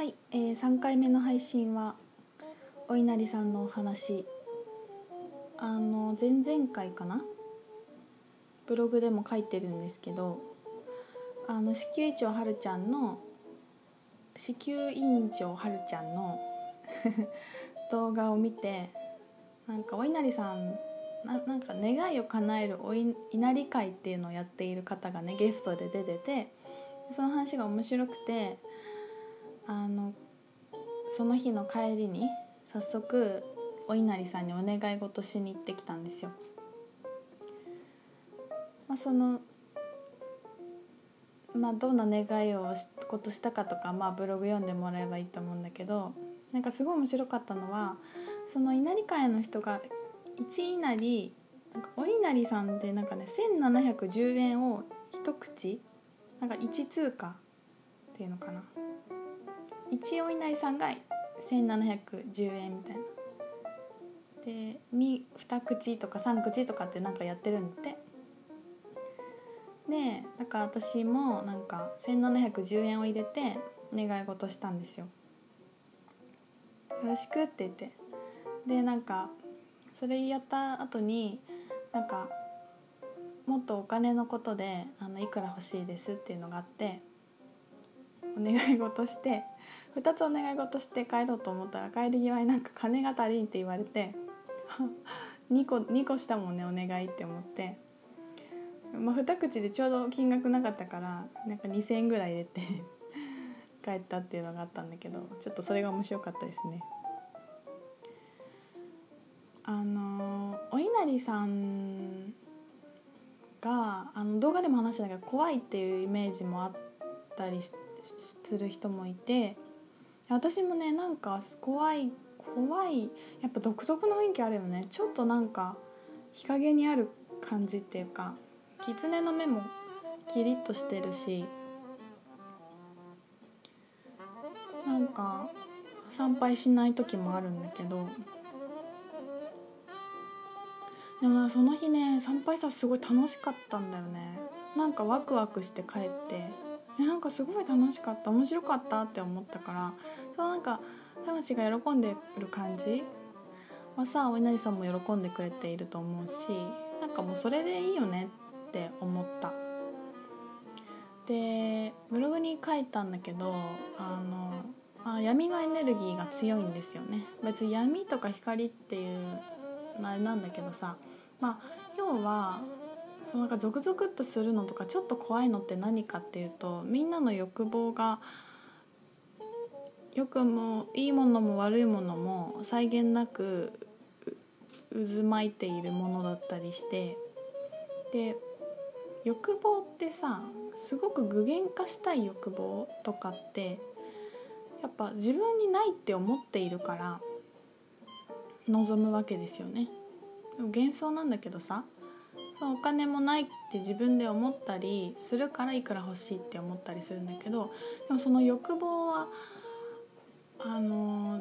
はい、えー、3回目の配信はお稲荷さんのお話。あの前々回かな？ブログでも書いてるんですけどあの子宮院長はるちゃんの子宮院長はるちゃんの 動画を見てなんかお稲荷さんなんか願いを叶えるおい稲荷会っていうのをやっている方がねゲストで出ててその話が面白くてあのその日の帰りに早速お稲荷さんにお願い事しに行ってきたんですよ。まあ、そのまあ、どんな願いをしことしたかとか、まあ、ブログ読んでもらえばいいと思うんだけどなんかすごい面白かったのはその稲荷会の人が1稲荷なんかお稲荷さんでなんかね1710円を一口なんか1通貨っていうのかな1お稲荷さんが1710円みたいな。で 2, 2口とか3口とかってなんかやってるんだって。でだから私もなんか1710円を入れて願い事したんですよ。よろしくって言って。でなんかそれやった後になんかもっとお金のことであのいくら欲しいですっていうのがあって。願い事して2つお願い事して帰ろうと思ったら帰り際になんか金が足りんって言われて 2個 ,2 個したもんねお願いって思って、まあ、2口でちょうど金額なかったからなんか2,000円ぐらい入れて 帰ったっていうのがあったんだけどちょっとそれが面白かったですね。あのお稲荷さんがあの動画でも話したけど怖いっていうイメージもあったりしてする人もいて私もねなんか怖い怖いやっぱ独特の雰囲気あるよね。ちょっとなんか日陰にある感じっていうか狐の目もキリッとしてるしなんか参拝しない時もあるんだけどでもその日ね参拝さすごい楽しかったんだよね。なんかワクワクして帰ってなんかすごい楽しかった面白かったって思ったからそうなんか魂が喜んでる感じ？はさお稲荷さんも喜んでくれていると思うしなんかもうそれでいいよねって思った。でブログに書いたんだけどあのあ闇のエネルギーが強いんですよね。別に闇とか光っていうあれなんだけどさまあ要はそのなんかゾクゾクっとするのとかちょっと怖いのって何かっていうとみんなの欲望がよくもいいものも悪いものも際限なく渦巻いているものだったりしてで欲望ってさすごく具現化したい欲望とかってやっぱ自分にないって思っているから望むわけですよね。幻想なんだけどさまお金もないって自分で思ったりするからいくら欲しいって思ったりするんだけどでもその欲望はあの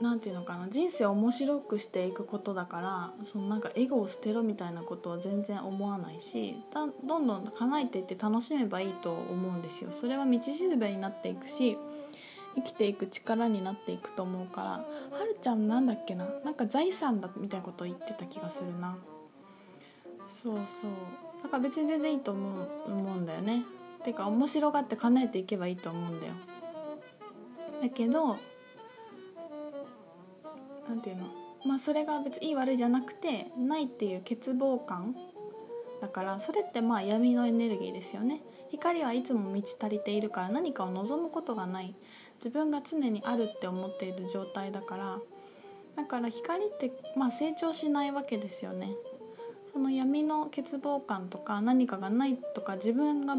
なんていうのかな人生を面白くしていくことだからそのなんかエゴを捨てろみたいなことは全然思わないしどんどん叶えていって楽しめばいいと思うんですよ。それは道しるべになっていくし生きていく力になっていくと思うからはるちゃんなんだっけななんか財産だみたいなことを言ってた気がするなそうそう。だから別に全然いいと思う思うんだよね。てか面白がって叶えていけばいいと思うんだよ。だけどなんていうの。まあそれが別にいい悪いじゃなくてないっていう欠乏感だからそれってまあ闇のエネルギーですよね。光はいつも満ち足りているから何かを望むことがない。自分が常にあるって思っている状態だから。だから光って、まあ、成長しないわけですよね。その闇の欠乏感とか何かがないとか自分が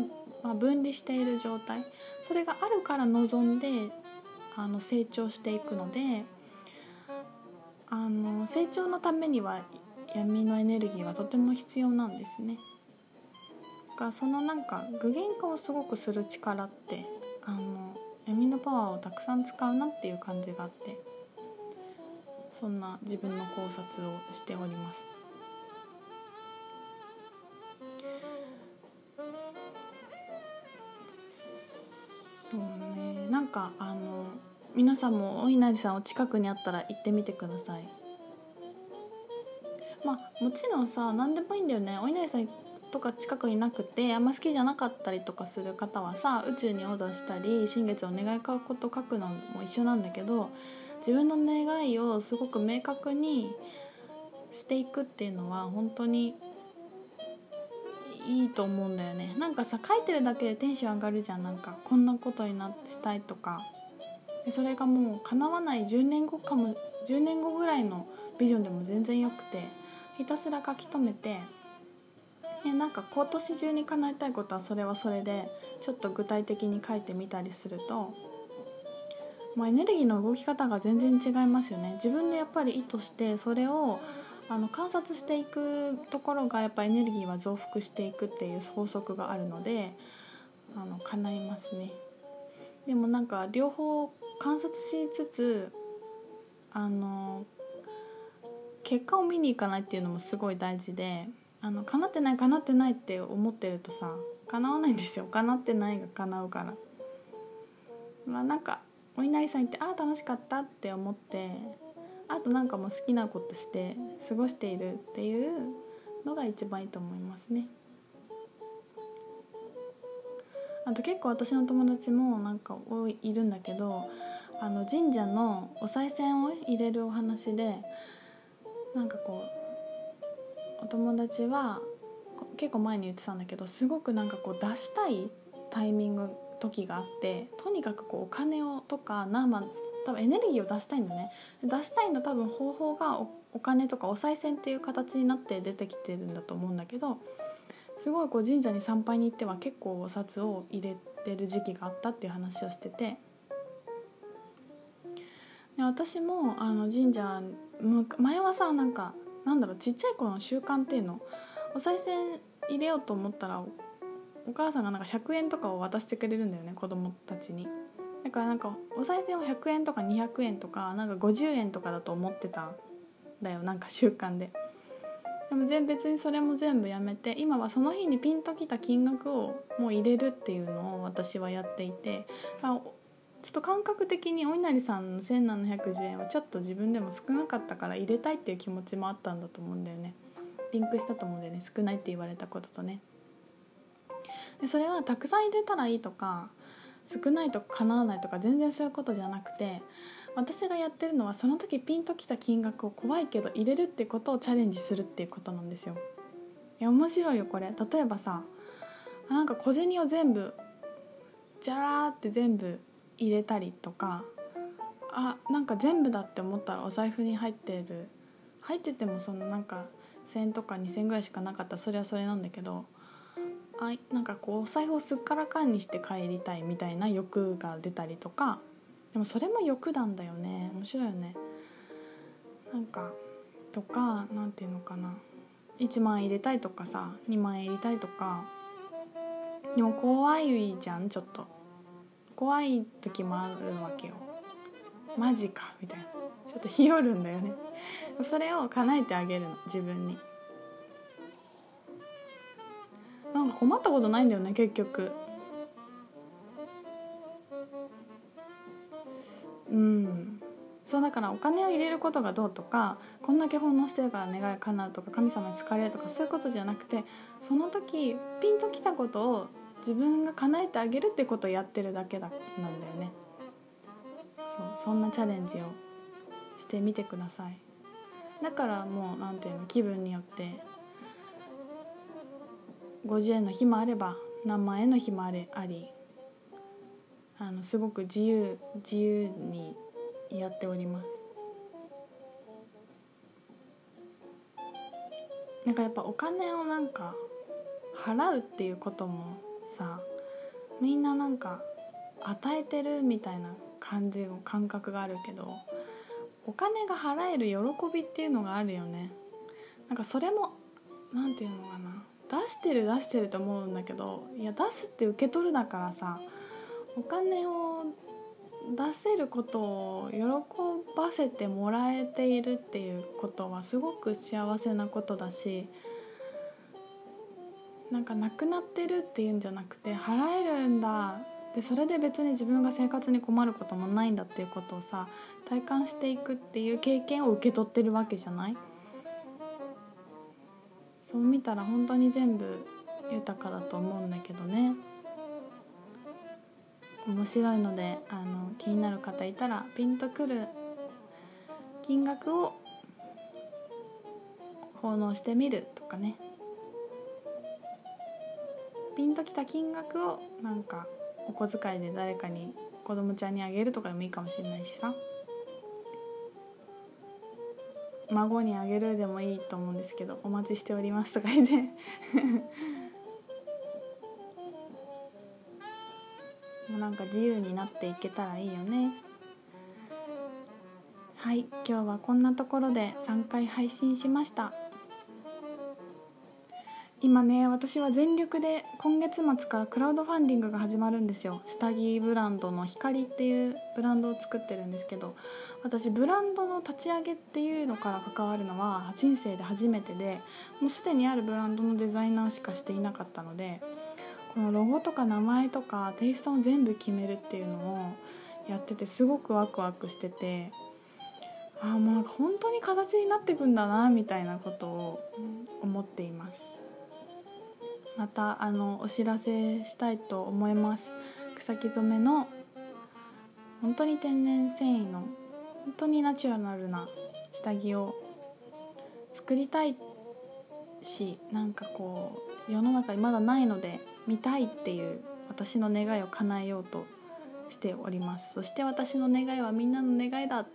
分離している状態それがあるから望んであの成長していくのであの成長のためには闇のエネルギーはとても必要なんですね。だからそのなんか具現化をすごくする力ってあの闇のパワーをたくさん使うなっていう感じがあってそんな自分の考察をしております。かあの皆さんもお稲荷さんを近くにあったら行ってみてください。まあもちろんさ何でもいいんだよね。お稲荷さんとか近くになくてあんま好きじゃなかったりとかする方はさ宇宙にオーダーしたり新月を願い書くこと書くのも一緒なんだけど自分の願いをすごく明確にしていくっていうのは本当にいいと思うんだよね。なんかさ書いてるだけでテンション上がるじゃん。なんかこんなことになしたいとか。それがもう叶わない10年後かも10年後ぐらいのビジョンでも全然よくて。ひたすら書き留めて。でなんか今年中に叶えたいことはそれはそれでちょっと具体的に書いてみたりすると、ま、エネルギーの動き方が全然違いますよね。自分でやっぱり意図してそれをあの観察していくところがやっぱエネルギーは増幅していくっていう法則があるのであの叶いますね。でもなんか両方観察しつつあの結果を見に行かないっていうのもすごい大事であの叶ってない叶ってないって思ってるとさ叶わないんですよ。叶ってないが叶うから。まあなんかお稲荷さん行ってああ楽しかったって思ってあとなんかもう好きなことして過ごしているっていうのが一番いいと思いますね。あと結構私の友達もなんかいるんだけどあの神社のお賽銭を入れるお話でなんかこうお友達は結構前に言ってたんだけどすごくなんかこう出したいタイミング時があってとにかくこうお金をとか生多分エネルギーを出したいのね出したいの多分方法がお金とかお賽銭っていう形になって出てきてるんだと思うんだけどすごいこう神社に参拝に行っては結構お札を入れてる時期があったっていう話をしててで私もあの神社前はさなんかなんだろうちっちゃい頃の習慣っていうのお賽銭入れようと思ったらお母さんがなんか100円とかを渡してくれるんだよね子供たちに。だからなんかお賽銭は100円とか200円とかなんか50円とかだと思ってたんだよなんか習慣で。でも全別にそれも全部やめて今はその日にピンときた金額をもう入れるっていうのを私はやっていてちょっと感覚的にお稲荷さんの1710円はちょっと自分でも少なかったから入れたいっていう気持ちもあったんだと思うんだよね。リンクしたと思うんだよね。少ないって言われたこととね。でそれはたくさん入れたらいいとか少ないとか叶わないとか全然そういうことじゃなくて私がやってるのはその時ピンときた金額を怖いけど入れるってことをチャレンジするっていうことなんですよ。いや面白いよこれ例えばさなんか小銭を全部ジャラーって全部入れたりとかあなんか全部だって思ったらお財布に入ってる入っててもそのなんか1,000とか2,000ぐらいしかなかったらそれはそれなんだけどあなんかこうお財布をすっからかんにして帰りたいみたいな欲が出たりとかでもそれも欲なんだよね。面白いよね。なんかとか何て言うのかな。1万円入れたいとかさ2万円入れたいとか。でも怖いじゃんちょっと。怖い時もあるわけよ。マジかみたいな。ちょっと日和るんだよね。それを叶えてあげるの自分に。なんか困ったことないんだよね結局。うん。そうだからお金を入れることがどうとかこんだけ奉納してるから願い叶うとか神様に好かれるとかそういうことじゃなくてその時ピンときたことを自分が叶えてあげるってことをやってるだけだなんだよね。そうそんなチャレンジをしてみてください。だからもう何ていうの気分によって50円の日もあれば何万円の日もありあのすごく自由自由にやっております。なんかやっぱお金をなんか払うっていうこともさみんななんか与えてるみたいな感じの感覚があるけどお金が払える喜びっていうのがあるよね。なんかそれも何て言うのかな。出してる出してると思うんだけどいや出すって受け取るだからさお金を出せることを喜ばせてもらえているっていうことはすごく幸せなことだしなんかなくなってるっていうんじゃなくて払えるんだでそれで別に自分が生活に困ることもないんだっていうことをさ体感していくっていう経験を受け取ってるわけじゃない？そう見たら本当に全部豊かだと思うんだけどね。面白いのであの気になる方いたらピンとくる金額を奉納してみるとかね。ピンときた金額をなんかお小遣いで誰かに子供ちゃんにあげるとかでもいいかもしれないしさ。孫にあげるでもいいと思うんですけどお待ちしておりますとか言って。もうなんか自由になっていけたらいいよね。はい今日はこんなところで3回配信しました。今ね私は全力で今月末からクラウドファンディングが始まるんですよ。下着ブランドの光っていうブランドを作ってるんですけど私ブランドの立ち上げっていうのから関わるのは人生で初めてでもうすでにあるブランドのデザイナーしかしていなかったのでこのロゴとか名前とかテイストを全部決めるっていうのをやっててすごくワクワクしててああもう本当に形になってくんだなみたいなことを思っています。またあのお知らせしたいと思います。草木染めの本当に天然繊維の本当にナチュラルな下着を作りたいしなんかこう世の中にまだないので見たいっていう私の願いを叶えようとしております。そして私の願いはみんなの願いだっ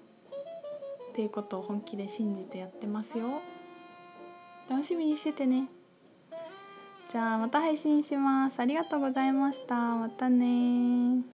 ていうことを本気で信じてやってますよ。楽しみにしててね。じゃあまた配信します。ありがとうございました。またね